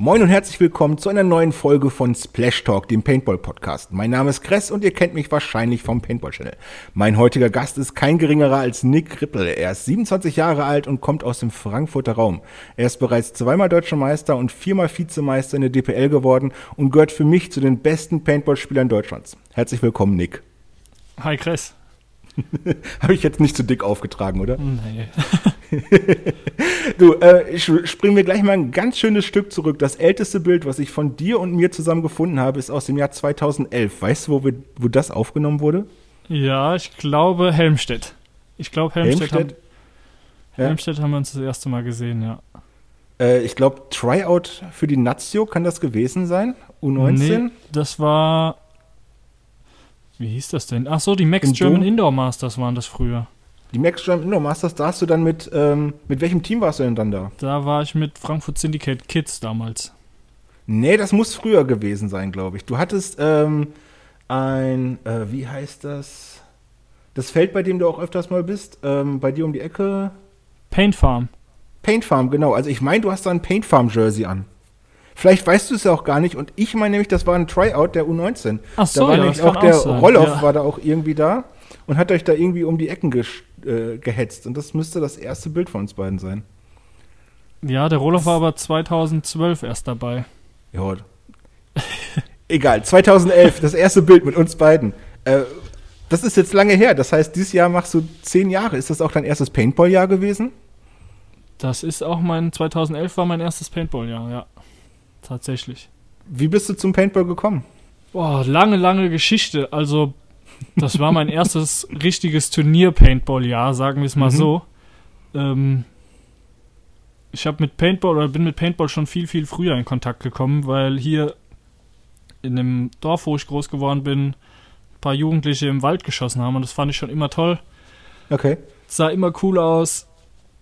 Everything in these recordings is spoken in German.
Moin und herzlich willkommen zu einer neuen Folge von Splash Talk, dem Paintball Podcast. Mein Name ist Kress und ihr kennt mich wahrscheinlich vom Paintball Channel. Mein heutiger Gast ist kein geringerer als Nick Rippel. Er ist 27 Jahre alt und kommt aus dem Frankfurter Raum. Er ist bereits zweimal deutscher Meister und viermal Vizemeister in der DPL geworden und gehört für mich zu den besten Paintball-Spielern Deutschlands. Herzlich willkommen, Nick. Hi, Kress. Habe ich jetzt nicht zu dick aufgetragen, oder? Nee. du, äh, ich springe mir gleich mal ein ganz schönes Stück zurück. Das älteste Bild, was ich von dir und mir zusammen gefunden habe, ist aus dem Jahr 2011. Weißt du, wo, wir, wo das aufgenommen wurde? Ja, ich glaube Helmstedt. Ich glaube Helmstedt. Helmstedt? Haben, Helmstedt haben wir uns das erste Mal gesehen, ja. Äh, ich glaube, Tryout für die Nazio kann das gewesen sein? U19? Nee, das war. Wie hieß das denn? Ach so, die Max Im German Dom? Indoor Masters waren das früher. Die Max Jam Indoor Masters, da hast du dann mit, ähm, mit welchem Team warst du denn dann da? Da war ich mit Frankfurt Syndicate Kids damals. Nee, das muss früher gewesen sein, glaube ich. Du hattest ähm, ein, äh, wie heißt das? Das Feld, bei dem du auch öfters mal bist, ähm, bei dir um die Ecke. Paint Farm. Paint Farm, genau. Also ich meine, du hast da ein Paint Farm Jersey an. Vielleicht weißt du es ja auch gar nicht. Und ich meine nämlich, das war ein Tryout der U19. Ach so, da war ja, nämlich auch der auch sein, Roloff ja. war da auch irgendwie da und hat euch da irgendwie um die Ecken äh, gehetzt. Und das müsste das erste Bild von uns beiden sein. Ja, der Roloff war aber 2012 erst dabei. Ja. Egal, 2011, das erste Bild mit uns beiden. Äh, das ist jetzt lange her. Das heißt, dieses Jahr machst du zehn Jahre. Ist das auch dein erstes Paintball-Jahr gewesen? Das ist auch mein 2011 war mein erstes Paintball-Jahr, ja. Tatsächlich. Wie bist du zum Paintball gekommen? Boah, lange, lange Geschichte. Also, das war mein erstes richtiges Turnier-Paintball-Jahr, sagen wir es mal Mhm. so. Ähm, ich habe mit Paintball oder bin mit Paintball schon viel, viel früher in Kontakt gekommen, weil hier in dem Dorf, wo ich groß geworden bin, ein paar Jugendliche im Wald geschossen haben und das fand ich schon immer toll. Okay. sah immer cool aus.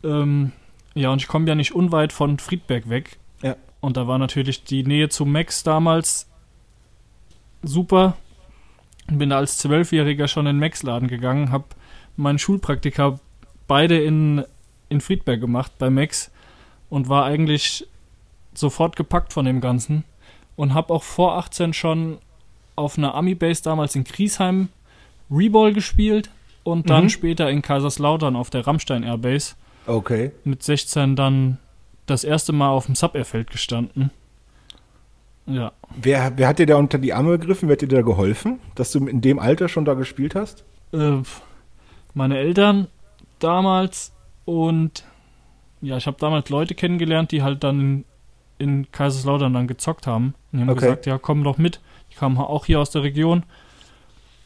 Ähm, ja, und ich komme ja nicht unweit von Friedberg weg. Ja. Und da war natürlich die Nähe zu Max damals super. Bin da als Zwölfjähriger schon in den Max-Laden gegangen, habe meinen Schulpraktika beide in, in Friedberg gemacht bei Max und war eigentlich sofort gepackt von dem Ganzen. Und habe auch vor 18 schon auf einer Ami-Base damals in Griesheim Reball gespielt und dann Mhm. später in Kaiserslautern auf der Rammstein Airbase Okay. mit 16 dann das erste Mal auf dem Sub-Air-Feld gestanden. Ja, Wer, wer hat dir da unter die Arme gegriffen? Wer hat dir da geholfen, dass du in dem Alter schon da gespielt hast? äh, meine Eltern damals und ja, ich habe damals Leute kennengelernt, die halt dann in Kaiserslautern dann gezockt haben. Und die haben Okay. gesagt, ja, komm doch mit. Ich kam auch hier aus der Region.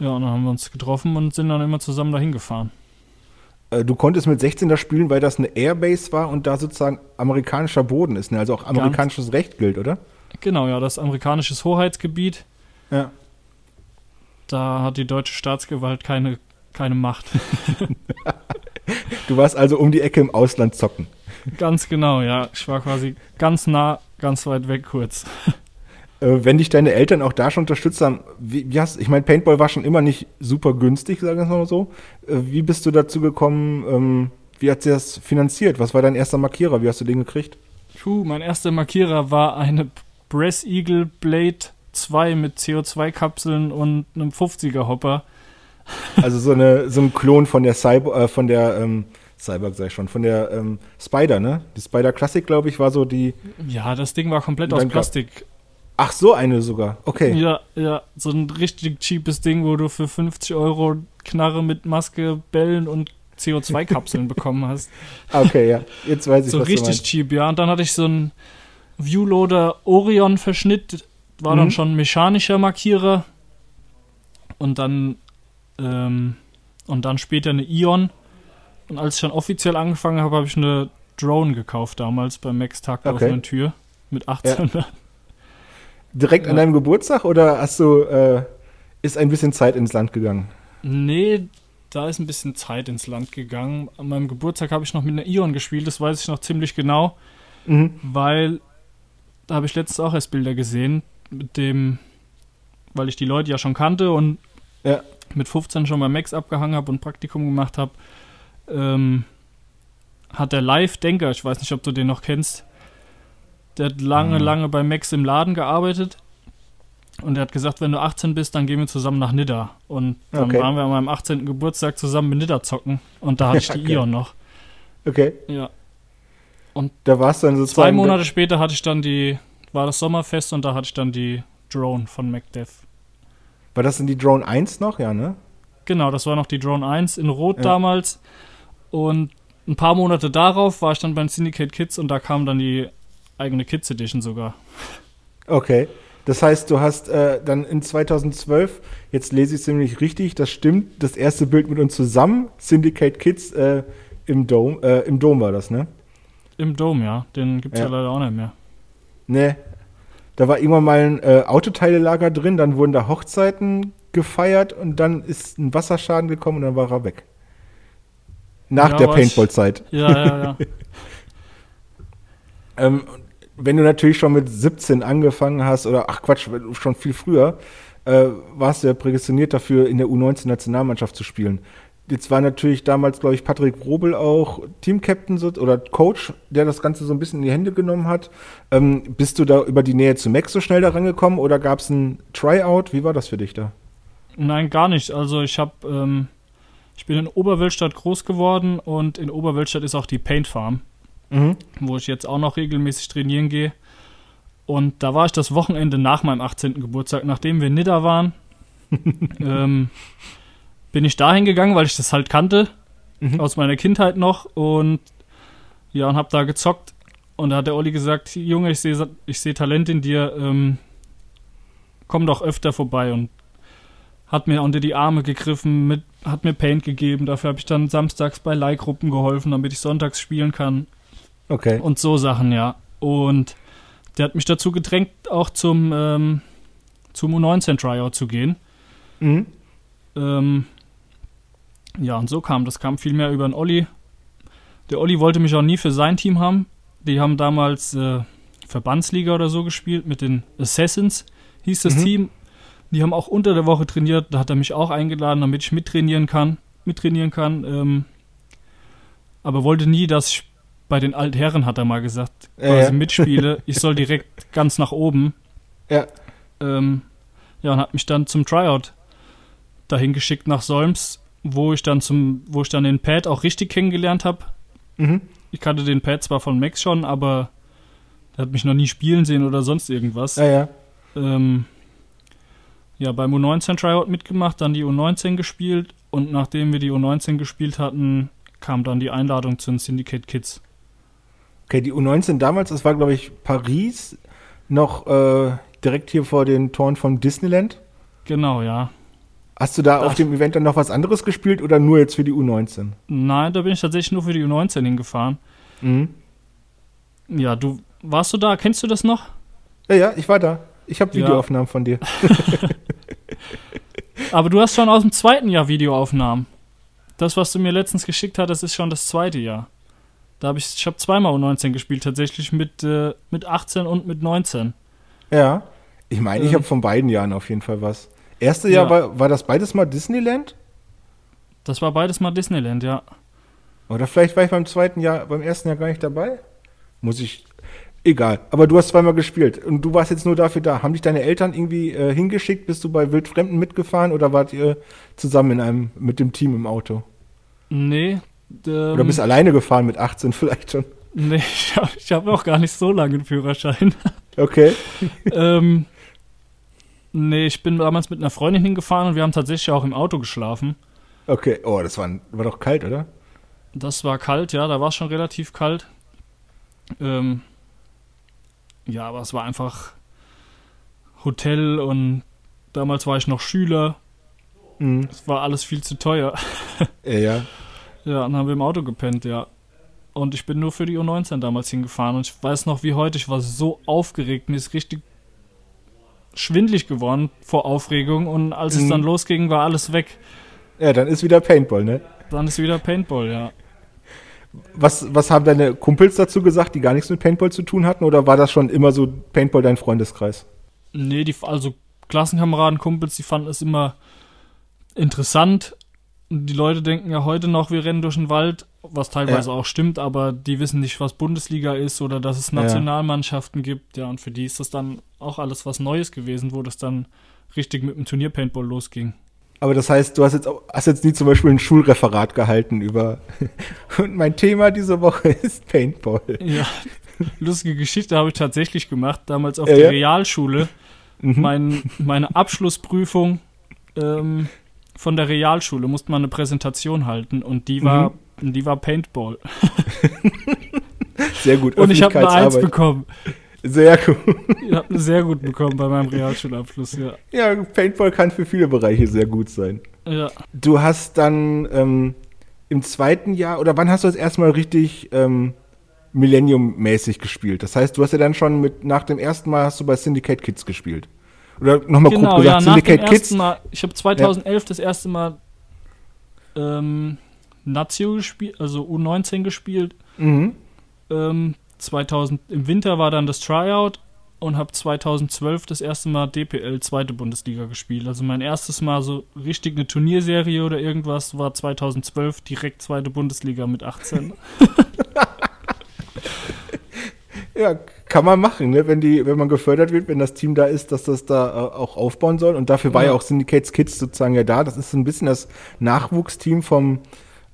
Ja, und dann haben wir uns getroffen und sind dann immer zusammen dahin gefahren. Äh, Du konntest mit 16 da spielen, weil das eine Airbase war und da sozusagen amerikanischer Boden ist, ne? also auch amerikanisches Recht gilt, oder? Genau, ja, das amerikanisches Hoheitsgebiet. Ja. Da hat die deutsche Staatsgewalt keine, keine Macht. Du warst also um die Ecke im Ausland zocken. ganz genau, ja. Ich war quasi ganz nah, ganz weit weg kurz. Äh, wenn dich deine Eltern auch da schon unterstützt haben, wie, wie hast, ich meine, Paintball war schon immer nicht super günstig, sagen wir es mal so. Äh, wie bist du dazu gekommen, ähm, wie hat sie das finanziert? Was war dein erster Markierer? Wie hast du den gekriegt? Puh, mein erster Markierer war eine Brass Eagle Blade 2 mit CO2-Kapseln und einem 50er Hopper. Also so, eine, so ein Klon von der Cyber, äh, von der ähm, Cyborg sei schon, von der ähm, Spider, ne? Die Spider Classic, glaube ich, war so die. Ja, das Ding war komplett aus Plastik. Ach, so eine sogar. Okay. Ja, ja, so ein richtig cheapes Ding, wo du für 50 Euro Knarre mit Maske, Bällen und CO2-Kapseln bekommen hast. Okay, ja. Jetzt weiß ich, So was du richtig meinst. cheap, ja. Und dann hatte ich so einen Viewloader Orion-Verschnitt, war Mhm. dann schon mechanischer Markierer. Und dann, ähm, und dann später eine Ion. Und als ich dann offiziell angefangen habe, habe ich eine Drone gekauft damals beim Max Tag auf Okay. einer Tür. Mit 18. Direkt an Ja. deinem Geburtstag oder hast du, äh, ist ein bisschen Zeit ins Land gegangen? Nee, da ist ein bisschen Zeit ins Land gegangen. An meinem Geburtstag habe ich noch mit einer Ion gespielt, das weiß ich noch ziemlich genau, Mhm. weil da habe ich letztens auch erst Bilder gesehen mit dem, weil ich die Leute ja schon kannte und Ja. mit 15 schon beim Max abgehangen habe und Praktikum gemacht habe, ähm, hat der Live-Denker, ich weiß nicht, ob du den noch kennst, Der hat lange, Mhm. lange bei Max im Laden gearbeitet. Und er hat gesagt, wenn du 18 bist, dann gehen wir zusammen nach Nidda. Und dann Okay. waren wir an meinem 18. Geburtstag zusammen mit Nidda zocken. Und da hatte ich die Okay. Ion noch. Okay. Ja. Da warst du dann Zwei sozusagen. Monate später hatte ich dann die, war das Sommerfest und da hatte ich dann die Drone von MacDev. War das in die Drone 1 noch? Ja, ne? Genau, das war noch die Drone 1 in Rot Ja. damals. Und ein paar Monate darauf war ich dann bei den Syndicate Kids und da kam dann die eigene Kids Edition sogar. Okay. Das heißt, du hast äh, dann in 2012, jetzt lese ich es nämlich richtig, das stimmt, das erste Bild mit uns zusammen, Syndicate Kids äh, im Dom, äh, im Dom war das, ne? Im Dome, ja. Den gibt's ja. Ja. leider auch nicht mehr. Ne. Da war irgendwann mal ein äh, Autoteilelager drin, dann wurden da Hochzeiten gefeiert und dann ist ein Wasserschaden gekommen und dann war er weg. Nach Ja, der Paintball-Zeit. Ja, ja, ja. Ähm, wenn du natürlich schon mit 17 angefangen hast, oder ach Quatsch, schon viel früher, äh, warst du ja prädestiniert dafür, in der U19-Nationalmannschaft zu spielen. Jetzt war natürlich damals, glaube ich, Patrick Robel auch Teamcaptain oder Coach, der das Ganze so ein bisschen in die Hände genommen hat. Ähm, bist du da über die Nähe zu Max so schnell da rangekommen oder gab es ein Tryout? Wie war das für dich da? Nein, gar nicht. Also ich habe, ähm, ich bin in Oberwölstadt groß geworden und in Oberwölstadt ist auch die Paint Farm, Mhm. wo ich jetzt auch noch regelmäßig trainieren gehe. Und da war ich das Wochenende nach meinem 18. Geburtstag, nachdem wir in Nidda waren, ähm, bin ich dahin gegangen, weil ich das halt kannte, Mhm. aus meiner Kindheit noch und ja, und hab da gezockt. Und da hat der Olli gesagt, Junge, ich sehe ich seh Talent in dir, ähm, komm doch öfter vorbei und hat mir unter die Arme gegriffen, mit, hat mir Paint gegeben. Dafür habe ich dann samstags bei Leihgruppen geholfen, damit ich sonntags spielen kann. Okay. Und so Sachen, ja. Und der hat mich dazu gedrängt, auch zum, ähm, zum U19-Tryout zu gehen. Mhm. Ähm, ja, und so kam das. Kam viel mehr über den Olli. Der Olli wollte mich auch nie für sein Team haben. Die haben damals äh, Verbandsliga oder so gespielt mit den Assassins, hieß das Mhm. Team. Die haben auch unter der Woche trainiert. Da hat er mich auch eingeladen, damit ich mittrainieren kann. Mittrainieren kann. Ähm, aber wollte nie, dass ich bei den Altherren, hat er mal gesagt, Ja, quasi ja. mitspiele. Ich soll direkt ganz nach oben. Ja. Ähm, ja, und hat mich dann zum Tryout dahin geschickt nach Solms, wo ich dann zum, wo ich dann den Pad auch richtig kennengelernt habe. Mhm. Ich kannte den Pad zwar von Max schon, aber er hat mich noch nie spielen sehen oder sonst irgendwas. Ja, ja. Ähm, ja, beim U19 Tryout mitgemacht, dann die U19 gespielt und nachdem wir die U19 gespielt hatten, kam dann die Einladung zu den Syndicate Kids. Okay, die U19 damals, das war, glaube ich, Paris, noch äh, direkt hier vor den Toren von Disneyland. Genau, ja. Hast du da Ach. auf dem Event dann noch was anderes gespielt oder nur jetzt für die U19? Nein, da bin ich tatsächlich nur für die U19 hingefahren. Mhm. Ja, du warst du da? Kennst du das noch? Ja, ja, ich war da. Ich habe Ja. Videoaufnahmen von dir. Aber du hast schon aus dem zweiten Jahr Videoaufnahmen. Das, was du mir letztens geschickt hast, das ist schon das zweite Jahr. Da habe ich, ich habe zweimal U19 gespielt, tatsächlich mit, äh, mit 18 und mit 19. Ja. Ich meine, ich Ähm. habe von beiden Jahren auf jeden Fall was. Erste Jahr Ja. war, war das beides mal Disneyland? Das war beides mal Disneyland, ja. Oder vielleicht war ich beim zweiten Jahr, beim ersten Jahr gar nicht dabei? Muss ich. Egal. Aber du hast zweimal gespielt und du warst jetzt nur dafür da. Haben dich deine Eltern irgendwie äh, hingeschickt? Bist du bei Wildfremden mitgefahren oder wart ihr zusammen in einem mit dem Team im Auto? Nee. Ähm, Oder bist alleine gefahren mit 18 vielleicht schon? nee, ich habe hab noch gar nicht so lange einen Führerschein. Okay. ähm, nee, ich bin damals mit einer Freundin hingefahren und wir haben tatsächlich auch im Auto geschlafen. Okay. Oh, das war, war doch kalt, oder? Das war kalt, ja, da war es schon relativ kalt. Ähm, ja, aber es war einfach Hotel und damals war ich noch Schüler. Mhm. Es war alles viel zu teuer. Ja, ja. Dann haben wir im Auto gepennt, ja. Und ich bin nur für die U19 damals hingefahren und ich weiß noch wie heute, ich war so aufgeregt, mir ist richtig schwindlig geworden vor Aufregung und als es Mhm. dann losging, war alles weg. Ja, dann ist wieder Paintball, ne? Dann ist wieder Paintball, ja. Was, was haben deine Kumpels dazu gesagt, die gar nichts mit Paintball zu tun hatten? Oder war das schon immer so Paintball dein Freundeskreis? Nee, die, also Klassenkameraden, Kumpels, die fanden es immer interessant. Die Leute denken ja heute noch, wir rennen durch den Wald was teilweise Ja. auch stimmt, aber die wissen nicht, was Bundesliga ist oder dass es Ja. Nationalmannschaften gibt. Ja, und für die ist das dann auch alles was Neues gewesen, wo das dann richtig mit dem Turnier-Paintball losging. Aber das heißt, du hast jetzt, hast jetzt nie zum Beispiel ein Schulreferat gehalten über. Und mein Thema diese Woche ist Paintball. Ja, lustige Geschichte habe ich tatsächlich gemacht, damals auf Ja, der ja. Realschule. Mhm. Mein, meine Abschlussprüfung ähm, von der Realschule musste man eine Präsentation halten und die war, Mhm. die war Paintball. Sehr gut. Und ich habe eine Eins bekommen. Sehr gut. Ich habe eine sehr gut bekommen bei meinem Realschulabschluss, ja. Ja, Paintball kann für viele Bereiche sehr gut sein. Ja, Du hast dann ähm, im zweiten Jahr, oder wann hast du das erstmal richtig ähm, Millennium-mäßig gespielt? Das heißt, du hast ja dann schon mit, nach dem ersten Mal hast du bei Syndicate Kids gespielt. Oder nochmal genau, grob ja, gesagt, nach dem Syndicate Kids. ersten Mal, ich habe 2011 das erste Mal ähm, Nazio gespielt, also U19 gespielt. Mhm. Ähm, 2000, Im Winter war dann das Tryout und habe 2012 das erste Mal DPL zweite Bundesliga gespielt. Also mein erstes Mal so richtig eine Turnierserie oder irgendwas war 2012 direkt zweite Bundesliga mit 18. Ja, kann man machen, ne? wenn, die, wenn man gefördert wird, wenn das Team da ist, dass das da äh, auch aufbauen soll. Und dafür war ja, Ja. auch Syndicates Kids sozusagen ja da. Das ist so ein bisschen das Nachwuchsteam vom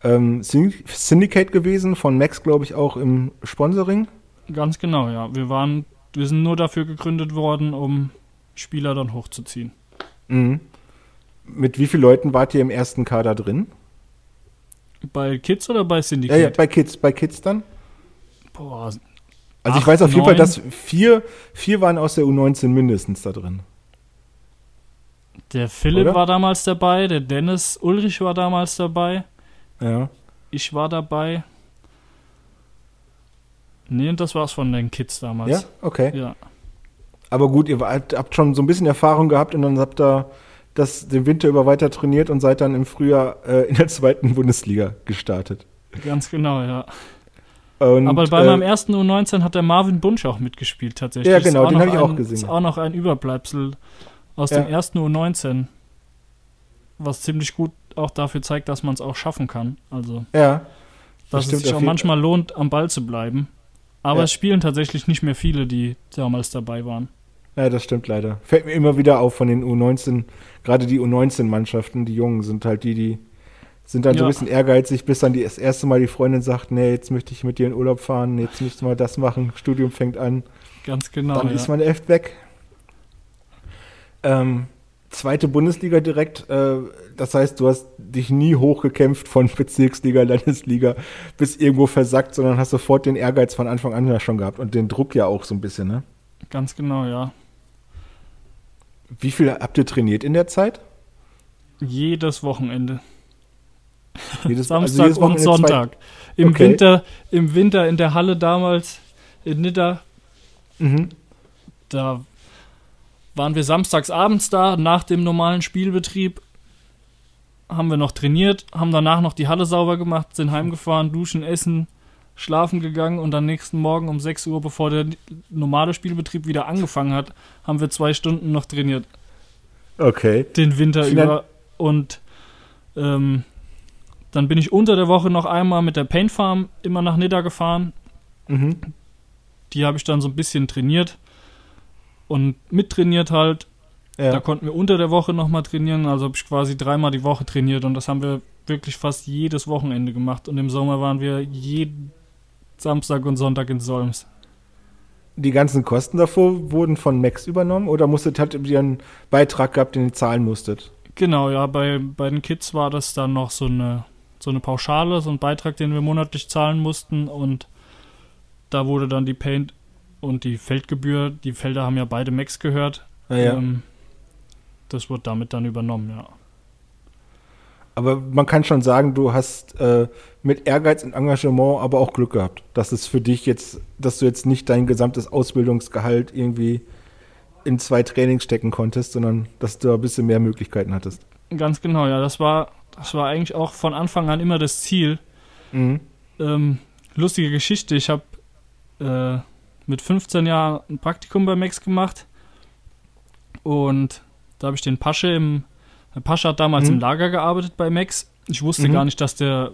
ähm, Syn- Syndicate gewesen, von Max, glaube ich, auch im Sponsoring. Ganz genau, ja. Wir waren, wir sind nur dafür gegründet worden, um Spieler dann hochzuziehen. Mhm. Mit wie vielen Leuten wart ihr im ersten Kader drin? Bei Kids oder bei Ja, Syndicate? ja, bei Kids, bei Kids dann. Boah, Also ich Acht, weiß auf jeden Fall, dass vier, vier waren aus der U19 mindestens da drin. der Philipp Oder? war damals dabei, der Dennis Ulrich war damals dabei, Ja. ich war dabei. Nee, und das war's von den Kids Ja, damals. okay. Ja, Aber gut, ihr wart, habt schon so ein bisschen Erfahrung gehabt und dann habt ihr das den Winter über weiter trainiert und seid dann im Frühjahr äh, in der zweiten Bundesliga gestartet. ganz genau, ja. Und, Aber bei äh, meinem ersten U19 hat der Marvin Bunsch auch mitgespielt tatsächlich. Ja, genau, den noch hab ich auch gesehen. Ist auch noch ein Überbleibsel aus Ja. dem ersten U19, was ziemlich gut auch dafür zeigt, dass man es auch schaffen kann. Also Ja, dass stimmt es sich auch manchmal lohnt, am Ball zu bleiben. Aber Ja. es spielen tatsächlich nicht mehr viele, die damals dabei waren. ja, das stimmt leider. Fällt mir immer wieder auf von den U19, gerade die U19-Mannschaften, die Jungen sind halt die, die sind dann so ein Ja. bisschen ehrgeizig, bis dann die, das erste Mal die Freundin sagt, nee, jetzt möchte ich mit dir in Urlaub fahren, jetzt müssten wir das machen, Studium fängt an. Ganz genau. dann ja. ist man echt weg. Ähm, zweite Bundesliga direkt, äh, das heißt, du hast dich nie hochgekämpft von Bezirksliga, Landesliga bis irgendwo versackt, sondern hast sofort den Ehrgeiz von Anfang an ja schon gehabt und den Druck ja auch so ein bisschen, ne? Ganz genau, ja. Wie viel habt ihr trainiert in der Zeit? Jedes Wochenende. Jedes, Samstag jedes und Sonntag. Im Okay. Winter, im Winter in der Halle damals in Nidda, Mhm. da waren wir samstags abends da, nach dem normalen Spielbetrieb, haben wir noch trainiert, haben danach noch die Halle sauber gemacht, sind heimgefahren, duschen, essen, schlafen gegangen und dann nächsten Morgen um 6 Uhr, bevor der normale Spielbetrieb wieder angefangen hat, haben wir zwei Stunden noch trainiert, Okay. den Winter Finan- über. Und ähm, dann bin ich unter der Woche noch einmal mit der Paint Farm immer nach Nidda gefahren, Mhm. die habe ich dann so ein bisschen trainiert und mittrainiert halt. Ja. Da konnten wir unter der Woche nochmal trainieren, also habe ich quasi dreimal die Woche trainiert und das haben wir wirklich fast jedes Wochenende gemacht. Und im Sommer waren wir jeden Samstag und Sonntag in Solms. Die ganzen Kosten davor wurden von Max übernommen oder musstet, ihr einen Beitrag gehabt, den ihr zahlen musstet? Genau, ja, bei, bei den Kids war das dann noch so eine, so eine Pauschale, so ein Beitrag, den wir monatlich zahlen mussten und da wurde dann die Paint und die Feldgebühr, die Felder haben ja beide Max gehört. Naja. Ähm, das wurde damit dann übernommen, ja. Aber man kann schon sagen, du hast äh, mit Ehrgeiz und Engagement aber auch Glück gehabt, dass es für dich jetzt, dass du jetzt nicht dein gesamtes Ausbildungsgehalt irgendwie in zwei Trainings stecken konntest, sondern dass du ein bisschen mehr Möglichkeiten hattest. Ganz genau, ja. Das war, das war eigentlich auch von Anfang an immer das Ziel. Mhm. Ähm, lustige Geschichte. Ich habe äh, mit 15 Jahren ein Praktikum bei Max gemacht und da habe ich den Pasche im. Der Pasche hat damals Mhm. im Lager gearbeitet bei Max. Ich wusste Mhm. gar nicht, dass der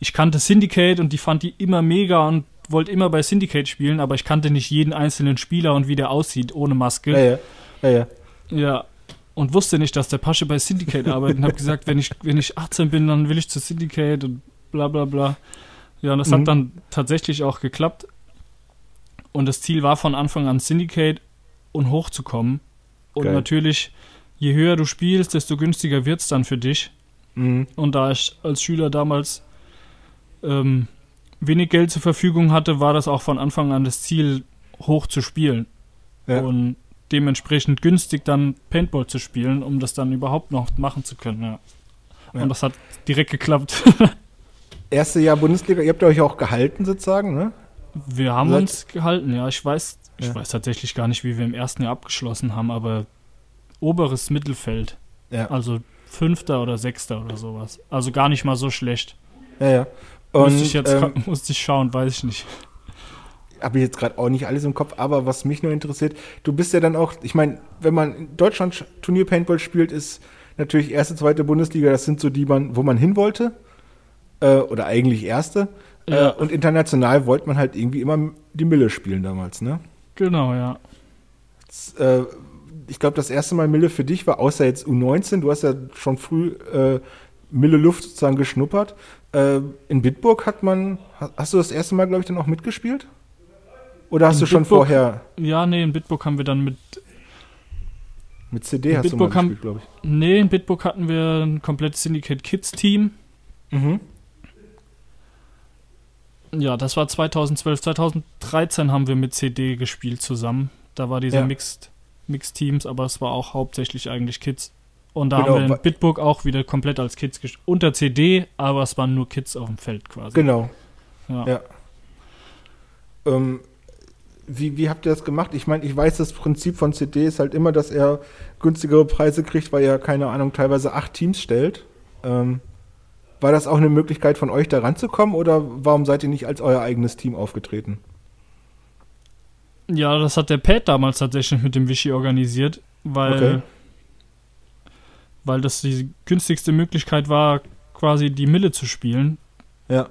ich kannte Syndicate und die fand die immer mega und wollte immer bei Syndicate spielen, aber ich kannte nicht jeden einzelnen Spieler und wie der aussieht ohne Maske. Ja, ja. Ja, ja. Ja, und wusste nicht, dass der Pasche bei Syndicate arbeitet und habe gesagt, wenn ich, wenn ich 18 bin, dann will ich zu Syndicate und bla bla bla. Ja, und das Mhm. hat dann tatsächlich auch geklappt. Und das Ziel war von Anfang an Syndicate und hochzukommen. Und Geil. natürlich, je höher du spielst, desto günstiger wird es dann für dich. Mhm. Und da ich als Schüler damals ähm, wenig Geld zur Verfügung hatte, war das auch von Anfang an das Ziel, hoch zu spielen. Ja. Und dementsprechend günstig dann Paintball zu spielen, um das dann überhaupt noch machen zu können. Ja. Ja. Und das hat direkt geklappt. Erste Jahr Bundesliga, ihr habt euch auch gehalten sozusagen, ne? Wir haben Seid- uns gehalten, ja. Ich weiß, ich Ja. weiß tatsächlich gar nicht, wie wir im ersten Jahr abgeschlossen haben, aber oberes Mittelfeld. Ja. Also Fünfter oder Sechster oder sowas. Also gar nicht mal so schlecht. Ja, ja. Musste ich jetzt ähm, musste ich schauen, weiß ich nicht. Habe ich jetzt gerade auch nicht alles im Kopf, aber was mich nur interessiert, du bist ja dann auch, ich meine, wenn man in Deutschland Turnier Paintball spielt, ist natürlich erste, zweite Bundesliga, das sind so die, man, wo man hin wollte. Äh, oder eigentlich erste. Ja. Äh, und international wollte man halt irgendwie immer die Mille spielen damals, ne? Genau, ja. Das, äh, ich glaube, das erste Mal Mille für dich war, außer jetzt U19, du hast ja schon früh äh, Mille Luft sozusagen geschnuppert. Äh, in Bitburg hat man, ha- hast du das erste Mal, glaube ich, dann auch mitgespielt? Oder hast In du schon Bitburg- vorher Ja, nee, in Bitburg haben wir dann mit. mit CD hast Bitburg du mal gespielt, glaube ich? Nee, in Bitburg hatten wir ein komplettes Syndicate Kids Team. Mhm. Ja, das war 2012. 2013 haben wir mit CD gespielt zusammen. Da war dieser Ja. Mixed, Mixed Teams, aber es war auch hauptsächlich eigentlich Kids. Und da Genau, haben wir in Bitburg auch wieder komplett als Kids gespielt. Unter CD, aber es waren nur Kids auf dem Feld quasi. Genau. Ja. Ja. Ähm, wie, wie habt ihr das gemacht? Ich meine, ich weiß, das Prinzip von CD ist halt immer, dass er günstigere Preise kriegt, weil er, keine Ahnung, teilweise acht Teams stellt. Ähm, war das auch eine Möglichkeit von euch da ranzukommen oder warum seid ihr nicht als euer eigenes Team aufgetreten? Ja, das hat der Pat damals tatsächlich mit dem Vichy organisiert, weil, Okay. weil das die günstigste Möglichkeit war, quasi die Mille zu spielen. Ja.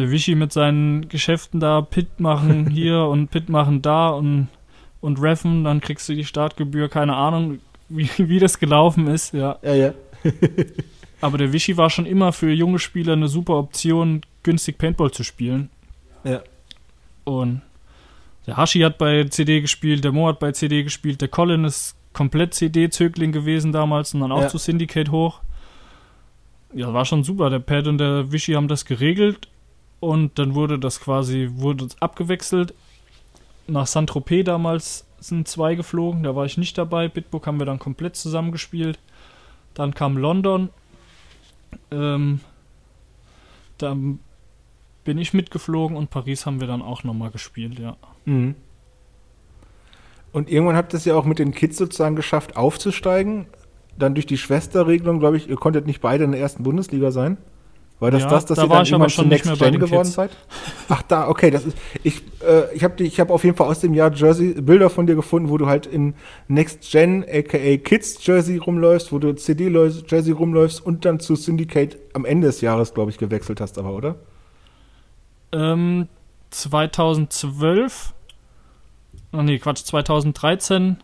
Der Vichy mit seinen Geschäften da, Pit machen hier und Pit machen da und, und Reffen, dann kriegst du die Startgebühr, keine Ahnung, wie, wie das gelaufen ist, ja. Ja, ja. Aber der Vichy war schon immer für junge Spieler eine super Option, günstig Paintball zu spielen. Ja. Und der Hashi hat bei CD gespielt, der Mo hat bei CD gespielt, der Colin ist komplett CD-Zögling gewesen damals und dann auch Ja. zu Syndicate hoch. Ja, war schon super. Der Pat und der Vichy haben das geregelt und dann wurde das quasi, wurde abgewechselt. Nach Saint-Tropez damals sind zwei geflogen, da war ich nicht dabei. Bitburg haben wir dann komplett zusammengespielt. Dann kam London. Ähm, da bin ich mitgeflogen und Paris haben wir dann auch nochmal gespielt, ja. Mhm. Und irgendwann habt ihr es ja auch mit den Kids sozusagen geschafft, aufzusteigen. Dann durch die Schwesterregelung, glaube ich, ihr konntet nicht beide in der ersten Bundesliga sein. War das Ja, das, dass da ihr dann irgendwann schon Next Gen den geworden Kids. seid? Ach da, okay, das ist ich äh, ich habe ich habe auf jeden Fall aus dem Jahr Jersey Bilder von dir gefunden, wo du halt in Next Gen aka Kids Jersey rumläufst, wo du CD Jersey rumläufst und dann zu Syndicate am Ende des Jahres, glaube ich, gewechselt hast, aber oder? Ähm, 2012, oh nee, Quatsch, 2013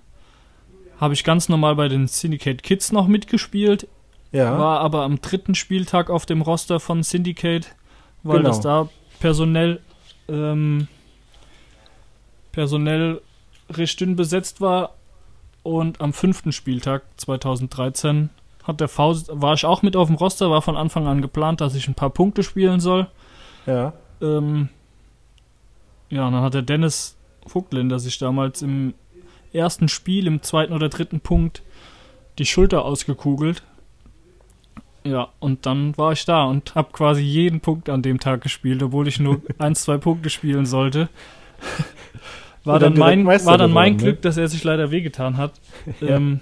habe ich ganz normal bei den Syndicate Kids noch mitgespielt, Ja. war aber am dritten Spieltag auf dem Roster von Syndicate, weil Genau. das da personell ähm, personell recht dünn besetzt war und am fünften Spieltag 2013 hat der V war ich auch mit auf dem Roster, war von Anfang an geplant, dass ich ein paar Punkte spielen soll. ja. Ähm, ja, und dann hat der Dennis Vogtländer sich damals im ersten Spiel, im zweiten oder dritten Punkt, die Schulter ausgekugelt. Ja, und dann war ich da und habe quasi jeden Punkt an dem Tag gespielt, obwohl ich nur ein, zwei Punkte spielen sollte. War dann dann, mein, Meister war dann mein geworden, ne? Glück, dass er sich leider wehgetan hat. Ja. ähm,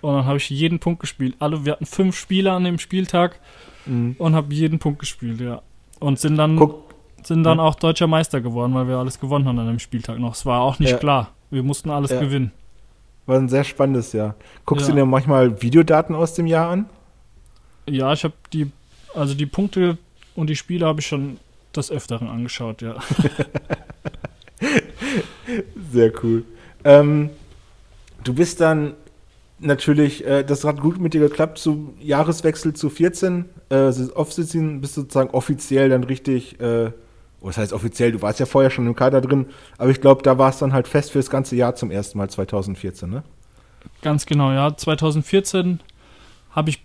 und dann habe ich jeden Punkt gespielt. Alle, wir hatten fünf Spieler an dem Spieltag Mhm. und habe jeden Punkt gespielt, ja. Und sind dann, Guck, sind dann Ja. auch deutscher Meister geworden, weil wir alles gewonnen haben an dem Spieltag noch. Es war auch nicht Ja. klar. Wir mussten alles gewinnen. war ein sehr spannendes Jahr. Guckst du dir manchmal Videodaten aus dem Jahr an? Ja, ich habe die, also die Punkte und die Spiele habe ich schon des Öfteren angeschaut, ja. Sehr cool. Ähm, du bist dann natürlich, äh, das hat gut mit dir geklappt, zum Jahreswechsel zu 14. Äh, Offseason bist du sozusagen offiziell dann richtig, äh, was heißt offiziell, du warst ja vorher schon im Kader drin, aber ich glaube, da war es dann halt fest für das ganze Jahr zum ersten Mal 2014, ne? Ganz genau, ja. 2014 habe ich,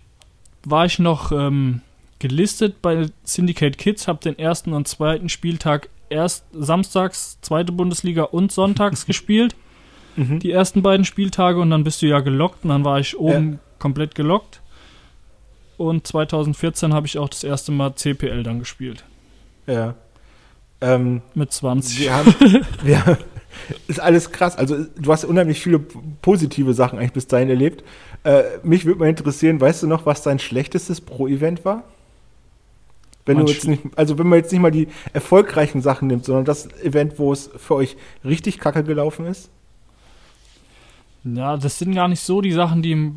war ich noch ähm, gelistet bei Syndicate Kids, habe den ersten und zweiten Spieltag erst samstags, zweite Bundesliga und sonntags gespielt. Mhm. Die ersten beiden Spieltage und dann bist du ja gelockt und dann war ich oben ja. komplett gelockt. Und 2014 habe ich auch das erste Mal CPL dann gespielt. Ja. Ähm, Mit 20. Wir haben, wir, ist alles krass. Also du hast unheimlich viele positive Sachen eigentlich bis dahin erlebt. Äh, mich würde mal interessieren, weißt du noch, was dein schlechtestes Pro-Event war? Wenn du jetzt nicht, also wenn man jetzt nicht mal die erfolgreichen Sachen nimmt, sondern das Event, wo es für euch richtig kacke gelaufen ist? Ja, das sind gar nicht so die Sachen, die,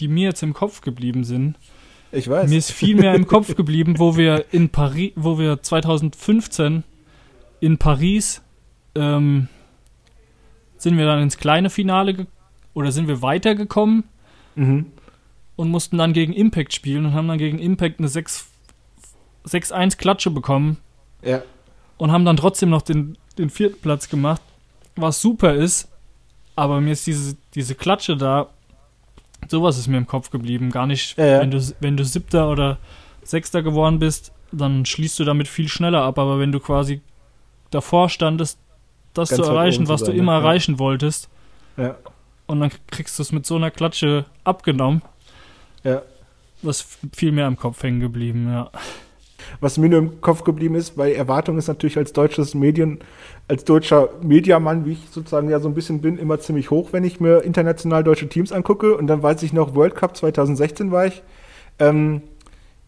die mir jetzt im Kopf geblieben sind. Ich weiß. Mir ist viel mehr im Kopf geblieben, wo wir in Paris, wo wir 2015 in Paris ähm, sind wir dann ins kleine Finale oder sind wir weitergekommen mhm. und mussten dann gegen Impact spielen und haben dann gegen Impact eine 6 6-1 Klatsche bekommen. Ja. Und haben dann trotzdem noch den, den vierten Platz gemacht, was super ist. Aber mir ist diese, diese Klatsche da, sowas ist mir im Kopf geblieben. Gar nicht, ja, ja. Wenn, du, wenn du siebter oder sechster geworden bist, dann schließt du damit viel schneller ab. Aber wenn du quasi davor standest, das zu erreichen, was zu sein, du immer ja. erreichen wolltest, ja. und dann kriegst du es mit so einer Klatsche abgenommen, ja. das ist viel mehr im Kopf hängen geblieben, ja was mir nur im Kopf geblieben ist, weil Erwartung ist natürlich als deutsches Medien, als deutscher Mediamann, wie ich sozusagen ja so ein bisschen bin, immer ziemlich hoch, wenn ich mir international deutsche Teams angucke. Und dann weiß ich noch, World Cup 2016 war ich. Ähm,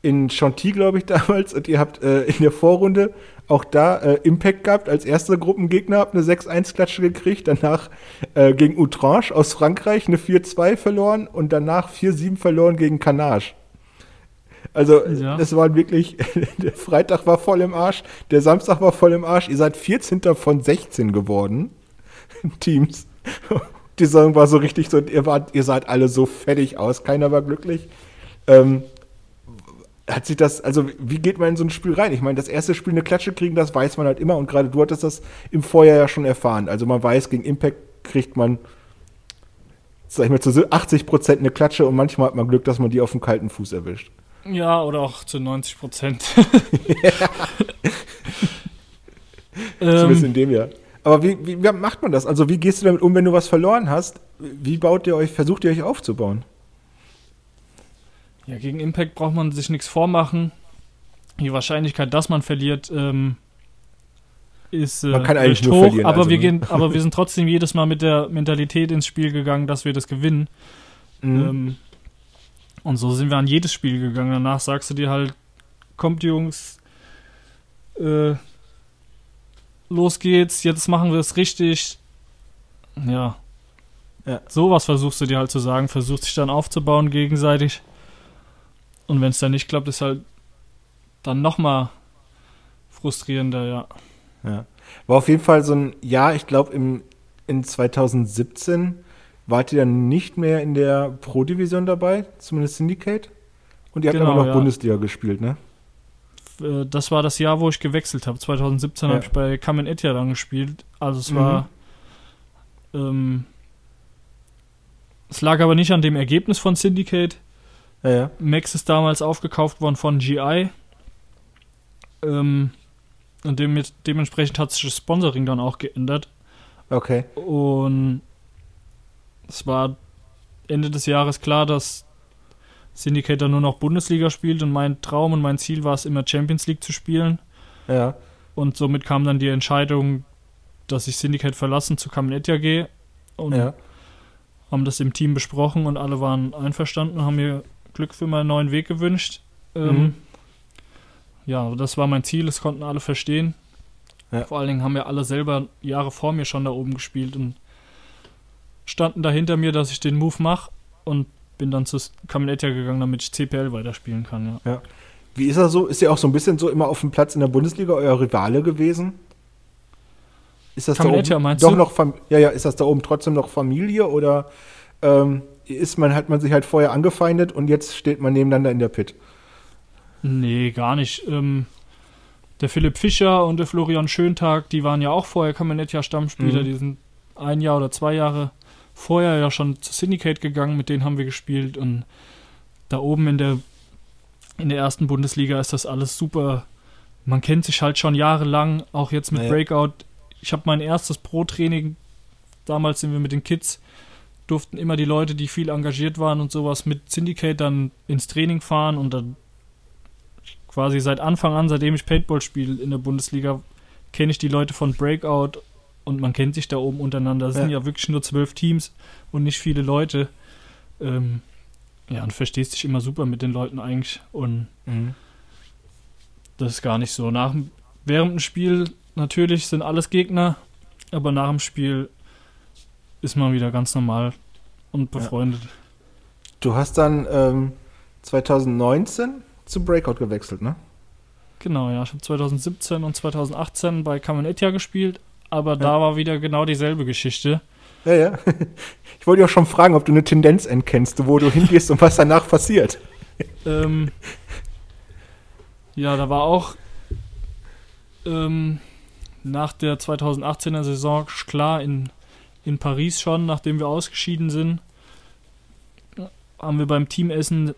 in Chantilly, glaube ich, damals. Und ihr habt äh, in der Vorrunde auch da äh, Impact gehabt. Als erster Gruppengegner habt eine 6-1-Klatsche gekriegt. Danach äh, gegen Outranche aus Frankreich eine 4-2 verloren. Und danach 4-7 verloren gegen Canage. Also, ja. das war wirklich, der Freitag war voll im Arsch, der Samstag war voll im Arsch. Ihr seid 14. von 16 geworden. Teams. Die Saison war so richtig so, ihr, wart, ihr seid alle so fertig aus, keiner war glücklich. Ähm, hat sich das, also wie geht man in so ein Spiel rein? Ich meine, das erste Spiel eine Klatsche kriegen, das weiß man halt immer und gerade du hattest das im Vorjahr ja schon erfahren. Also man weiß, gegen Impact kriegt man, sag ich mal, zu 80 Prozent eine Klatsche und manchmal hat man Glück, dass man die auf dem kalten Fuß erwischt. Ja, oder auch zu 90 Prozent. Zumindest in dem Jahr. Aber wie, wie, wie, macht man das? Also wie gehst du damit um, wenn du was verloren hast? Wie baut ihr euch, versucht ihr euch aufzubauen? Ja, gegen Impact braucht man sich nichts vormachen. Die Wahrscheinlichkeit, dass man verliert, ähm, ist äh, man kann eigentlich hoch, nur verlieren, aber also, wir ne? gehen, aber wir sind trotzdem jedes Mal mit der Mentalität ins Spiel gegangen, dass wir das gewinnen. Mhm. Ähm, und so sind wir an jedes Spiel gegangen. Danach sagst du dir halt, kommt Jungs, äh, los geht's, jetzt machen wir es richtig. Ja. ja. Sowas versuchst du dir halt zu sagen, versuchst dich dann aufzubauen gegenseitig. Und wenn es dann nicht klappt, ist halt dann nochmal frustrierender, ja. Ja. War auf jeden Fall so ein Jahr, ich glaube, in 2017 wart ihr dann nicht mehr in der Pro-Division dabei, zumindest Syndicate. Und ihr habt genau, aber noch ja. Bundesliga gespielt, ne? Äh, das war das Jahr, wo ich gewechselt habe. 2017 ja. habe ich bei Kamen Etja dann gespielt. Also es war. Mhm. Ähm, es lag aber nicht an dem Ergebnis von Syndicate. Ja, ja. Max ist damals aufgekauft worden von GI. Ähm, und dem, dementsprechend hat sich das Sponsoring dann auch geändert. Okay. Und es war Ende des Jahres klar, dass Syndicator nur noch Bundesliga spielt und mein Traum und mein Ziel war es immer Champions League zu spielen. Ja. Und somit kam dann die Entscheidung, dass ich Syndicate verlassen zu Kamenetja gehe und ja. haben das im Team besprochen und alle waren einverstanden, haben mir Glück für meinen neuen Weg gewünscht. Ähm, mhm. ja, das war mein Ziel, das konnten alle verstehen. Ja. Vor allen Dingen haben wir alle selber Jahre vor mir schon da oben gespielt und standen da hinter mir, dass ich den Move mache und bin dann zu Camellia gegangen, damit ich CPL weiterspielen kann. Ja. ja. Wie ist er so? Ist er auch so ein bisschen so immer auf dem Platz in der Bundesliga euer Rivale gewesen? Ist das da oben meinst doch du? noch Fam ja, ja, ist das da oben trotzdem noch Familie oder ähm, ist man, hat man sich halt vorher angefeindet und jetzt steht man nebeneinander in der Pit? Nee, gar nicht. Ähm, der Philipp Fischer und der Florian Schöntag, die waren ja auch vorher Kamenetja Stammspieler, Mhm. die sind ein Jahr oder zwei Jahre vorher ja schon zu Syndicate gegangen, mit denen haben wir gespielt und da oben in der in der ersten Bundesliga ist das alles super. Man kennt sich halt schon jahrelang, auch jetzt mit Naja. Breakout. Ich habe mein erstes Pro-Training, damals sind wir mit den Kids, durften immer die Leute, die viel engagiert waren und sowas mit Syndicate dann ins Training fahren und dann quasi seit Anfang an, seitdem ich Paintball spiele in der Bundesliga, kenne ich die Leute von Breakout und man kennt sich da oben untereinander. Es sind Ja. ja wirklich nur zwölf Teams und nicht viele Leute. Ähm, ja, und verstehst dich immer super mit den Leuten eigentlich und das ist gar nicht so. Nach, während dem Spiel natürlich sind alles Gegner, aber nach dem Spiel ist man wieder ganz normal und Ja. befreundet. Du hast dann ähm, 2019 zu Breakout gewechselt, ne? Genau, ja. Ich habe 2017 und 2018 bei Kamenetja gespielt, aber da war wieder genau dieselbe Geschichte. Ja, ja. Ich wollte dich auch schon fragen, ob du eine Tendenz erkennst, wo du hingehst und was danach passiert. Ähm, ja, da war auch ähm, nach der 2018er Saison klar in, in Paris schon, nachdem wir ausgeschieden sind, haben wir beim Teamessen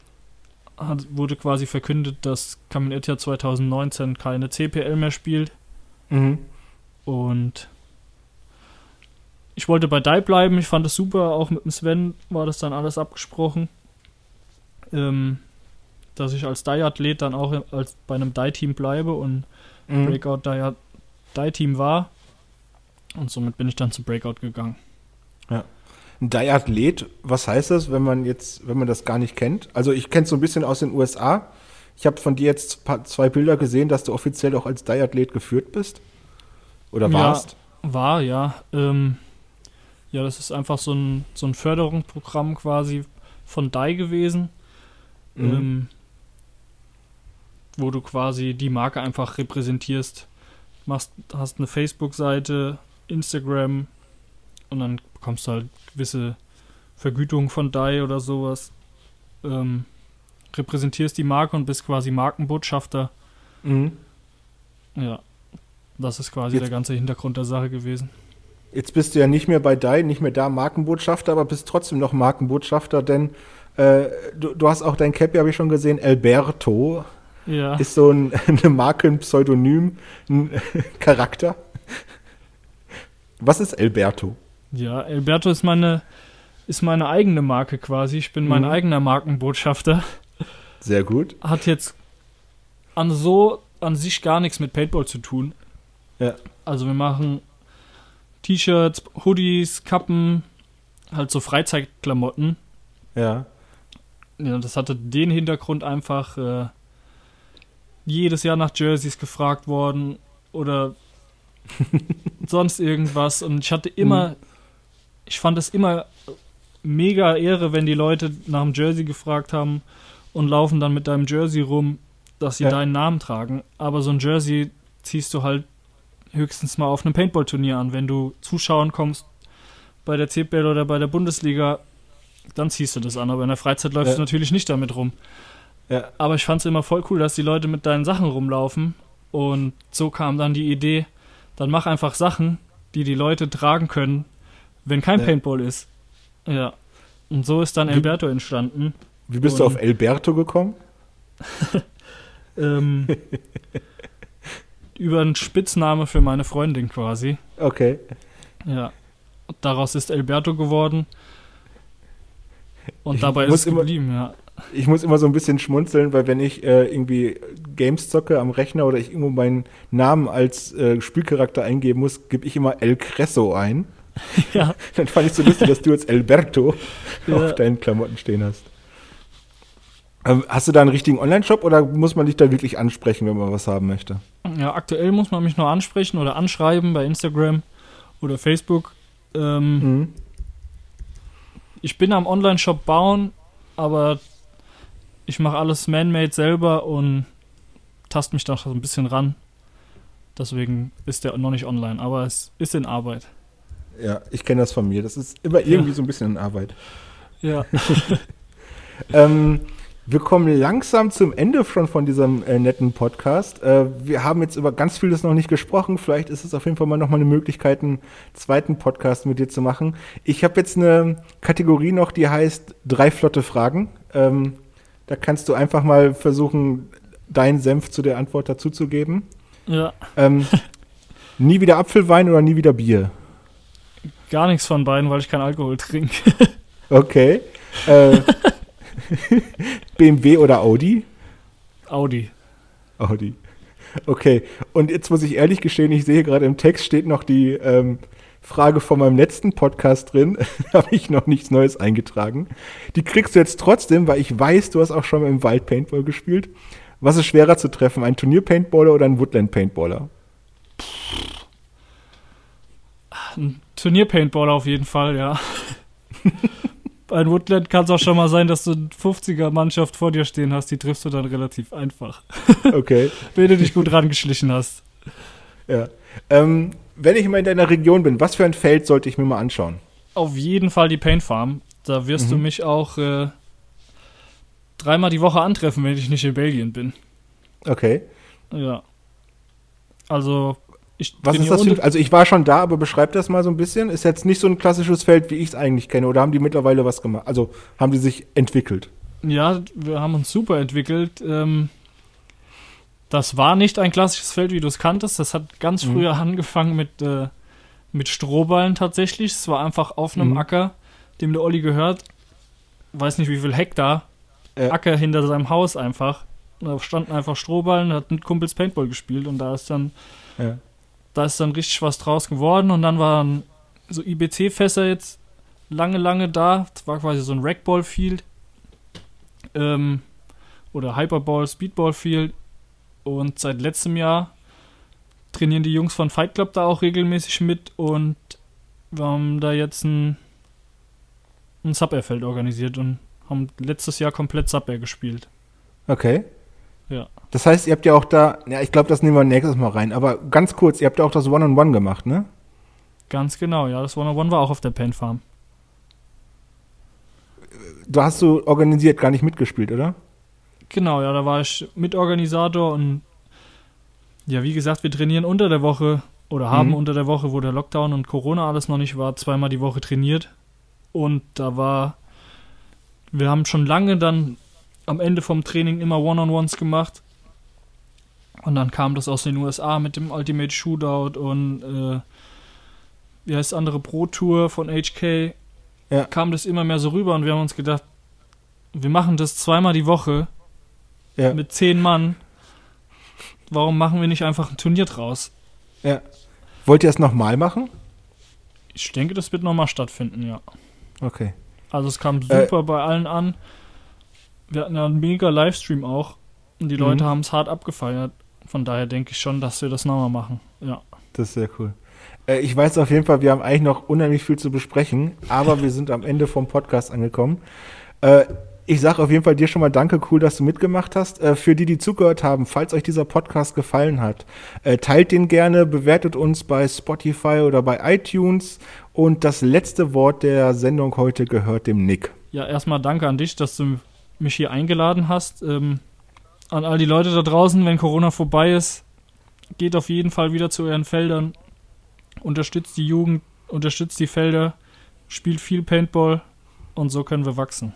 hat, wurde quasi verkündet, dass Kamenetja 2019 keine CPL mehr spielt. Mhm. Und ich wollte bei DAI bleiben, ich fand es super, auch mit dem Sven war das dann alles abgesprochen. Ähm, dass ich als DAI-Athlet dann auch als bei einem DAI-Team bleibe und Mhm. Breakout DAI DAI-Team war. Und somit bin ich dann zu Breakout gegangen. Ein Diathlet, was heißt das, wenn man jetzt, wenn man das gar nicht kennt? Also ich kenne es so ein bisschen aus den USA. Ich habe von dir jetzt zwei Bilder gesehen, dass du offiziell auch als Diathlet geführt bist. Oder Ja. warst. War, ja. Ähm, ja, das ist einfach so ein, so ein Förderungsprogramm quasi von DAI gewesen. Mhm. ähm, wo du quasi die Marke einfach repräsentierst. Machst, hast eine Facebook-Seite, Instagram und dann bekommst du halt gewisse Vergütung von DAI oder sowas. Ähm, repräsentierst die Marke und bist quasi Markenbotschafter. Mhm. Ja, das ist quasi Jetzt- der ganze Hintergrund der Sache gewesen. Jetzt bist du ja nicht mehr bei DAI, nicht mehr da Markenbotschafter, aber bist trotzdem noch Markenbotschafter, denn äh, du, du hast auch dein Cappy, habe ich schon gesehen, Alberto Ja, ist so ein, eine Marke, ein Pseudonym, ein Charakter. Was ist Alberto? ja, Alberto ist meine, ist meine eigene Marke quasi. Ich bin mein Mhm. eigener Markenbotschafter. Sehr gut. hat jetzt an so an sich gar nichts mit Paintball zu tun. Ja. Also wir machen T-Shirts, Hoodies, Kappen, halt so Freizeitklamotten. Ja. Ja, das hatte den Hintergrund einfach äh, jedes Jahr nach Jerseys gefragt worden oder sonst irgendwas. Und ich hatte immer, ich fand es immer mega Ehre, wenn die Leute nach dem Jersey gefragt haben und laufen dann mit deinem Jersey rum, dass sie Ja. deinen Namen tragen. Aber so ein Jersey ziehst du halt höchstens mal auf einem Paintball-Turnier an. Wenn du zuschauen kommst bei der CPL oder bei der Bundesliga, dann ziehst du das an. Aber in der Freizeit läufst Ja. du natürlich nicht damit rum. Ja. Aber ich fand es immer voll cool, dass die Leute mit deinen Sachen rumlaufen. Und so kam dann die Idee, dann mach einfach Sachen, die die Leute tragen können, wenn kein Ja. Paintball ist. Ja. Und so ist dann Wie- Alberto entstanden. Wie bist du Und- auf Alberto gekommen? Ähm, über einen Spitzname für meine Freundin quasi. Okay. Ja. Daraus ist Alberto geworden. Und Ich dabei ist es immer- geblieben, ja. Ich muss immer so ein bisschen schmunzeln, weil wenn ich äh, irgendwie Games zocke am Rechner oder ich irgendwo meinen Namen als äh, Spielcharakter eingeben muss, gebe ich immer El Cresso ein. ja. Dann fand ich so lustig, dass du jetzt Alberto Ja. auf deinen Klamotten stehen hast. Ähm, hast du da einen richtigen Online-Shop oder muss man dich da wirklich ansprechen, wenn man was haben möchte? Ja, aktuell muss man mich nur ansprechen oder anschreiben bei Instagram oder Facebook. Ähm, Mhm. Ich bin am Online-Shop bauen, aber ich mache alles man-made selber und taste mich da so ein bisschen ran. Deswegen ist der noch nicht online, aber es ist in Arbeit. Ja, ich kenne das von mir. Das ist immer irgendwie ja. so ein bisschen in Arbeit. Ja. ähm, wir kommen langsam zum Ende schon von diesem äh, netten Podcast. Äh, wir haben jetzt über ganz vieles noch nicht gesprochen. Vielleicht ist es auf jeden Fall mal nochmal eine Möglichkeit, einen zweiten Podcast mit dir zu machen. Ich habe jetzt eine Kategorie noch, die heißt drei flotte Fragen. Ähm, da kannst du einfach mal versuchen, deinen Senf zu der Antwort dazuzugeben. Ja. Ähm, nie wieder Apfelwein oder nie wieder Bier? Gar nichts von beiden, weil ich keinen Alkohol trinke. okay. Äh, BMW oder Audi? Audi. Audi. Okay. Und jetzt muss ich ehrlich gestehen, ich sehe gerade im Text steht noch die ähm, Frage von meinem letzten Podcast drin. habe ich noch nichts Neues eingetragen. Die kriegst du jetzt trotzdem, weil ich weiß, du hast auch schon mal im Wald Paintball gespielt. Was ist schwerer zu treffen, ein Turnier-Paintballer oder ein Woodland-Paintballer? Ein Turnier-Paintballer auf jeden Fall, ja. Bei Woodland kann es auch schon mal sein, dass du eine 50er-Mannschaft vor dir stehen hast. Die triffst du dann relativ einfach. Okay. Wenn du dich gut rangeschlichen hast. Ja. Ähm, wenn ich mal in deiner Region bin, was für ein Feld sollte ich mir mal anschauen? Auf jeden Fall die Paint Farm. Da wirst mhm. du mich auch äh, dreimal die Woche antreffen, wenn ich nicht in Belgien bin. Okay. Ja. Also, ich Was ist das für, Also, ich war schon da, aber beschreib das mal so ein bisschen. Ist jetzt nicht so ein klassisches Feld, wie ich es eigentlich kenne, oder haben die mittlerweile was gemacht? Also, haben die sich entwickelt? Ja, wir haben uns super entwickelt. Ähm, das war nicht ein klassisches Feld, wie du es kanntest. Das hat ganz mhm. früher angefangen mit, äh, mit Strohballen tatsächlich. Es war einfach auf einem mhm. Acker, dem der Olli gehört. Weiß nicht, wie viel Hektar ja. Acker hinter seinem Haus einfach. Da standen einfach Strohballen, hat mit Kumpels Paintball gespielt und da ist dann, ja. da ist dann richtig was draus geworden und dann waren so IBC-Fässer jetzt lange, lange da. Das war quasi so ein Rackball-Field. Ähm, oder Hyperball, Speedball-Field. Und seit letztem Jahr trainieren die Jungs von Fight Club da auch regelmäßig mit und wir haben da jetzt ein, ein Sub-Air-Feld organisiert und haben letztes Jahr komplett Sub-Air gespielt. Okay. Ja. Das heißt, ihr habt ja auch da, ja, ich glaube, das nehmen wir nächstes Mal rein, aber ganz kurz, ihr habt ja auch das One-on-One -on -One gemacht, ne? Ganz genau, ja, das One-on-One -on -One war auch auf der Pen Farm. Du hast du organisiert, gar nicht mitgespielt, oder? Genau, ja, da war ich Mitorganisator und ja, wie gesagt, wir trainieren unter der Woche oder haben mhm. unter der Woche, wo der Lockdown und Corona alles noch nicht war, zweimal die Woche trainiert. Und da war wir haben schon lange dann am Ende vom Training immer One-on-Ones gemacht. Und dann kam das aus den USA mit dem Ultimate Shootout und äh, wie heißt andere Pro Tour von HK. Ja. Kam das immer mehr so rüber und wir haben uns gedacht, wir machen das zweimal die Woche ja. mit zehn Mann. Warum machen wir nicht einfach ein Turnier draus? Ja. Wollt ihr es nochmal machen? Ich denke, das wird nochmal stattfinden, ja. Okay. Also es kam äh. super äh, bei allen an. Wir hatten ja einen mega Livestream auch und die mhm. Leute haben es hart abgefeiert. Von daher denke ich schon, dass wir das nochmal machen. Ja. Das ist sehr cool. Äh, ich weiß auf jeden Fall, wir haben eigentlich noch unheimlich viel zu besprechen, aber wir sind am Ende vom Podcast angekommen. Äh, ich sage auf jeden Fall dir schon mal danke, cool, dass du mitgemacht hast. Äh, für die, die zugehört haben, falls euch dieser Podcast gefallen hat, äh, teilt den gerne, bewertet uns bei Spotify oder bei iTunes. Und das letzte Wort der Sendung heute gehört dem Nick. Ja, erstmal danke an dich, dass du mich hier eingeladen hast. Ähm, an all die Leute da draußen, wenn Corona vorbei ist, geht auf jeden Fall wieder zu euren Feldern. Unterstützt die Jugend, unterstützt die Felder, spielt viel Paintball und so können wir wachsen.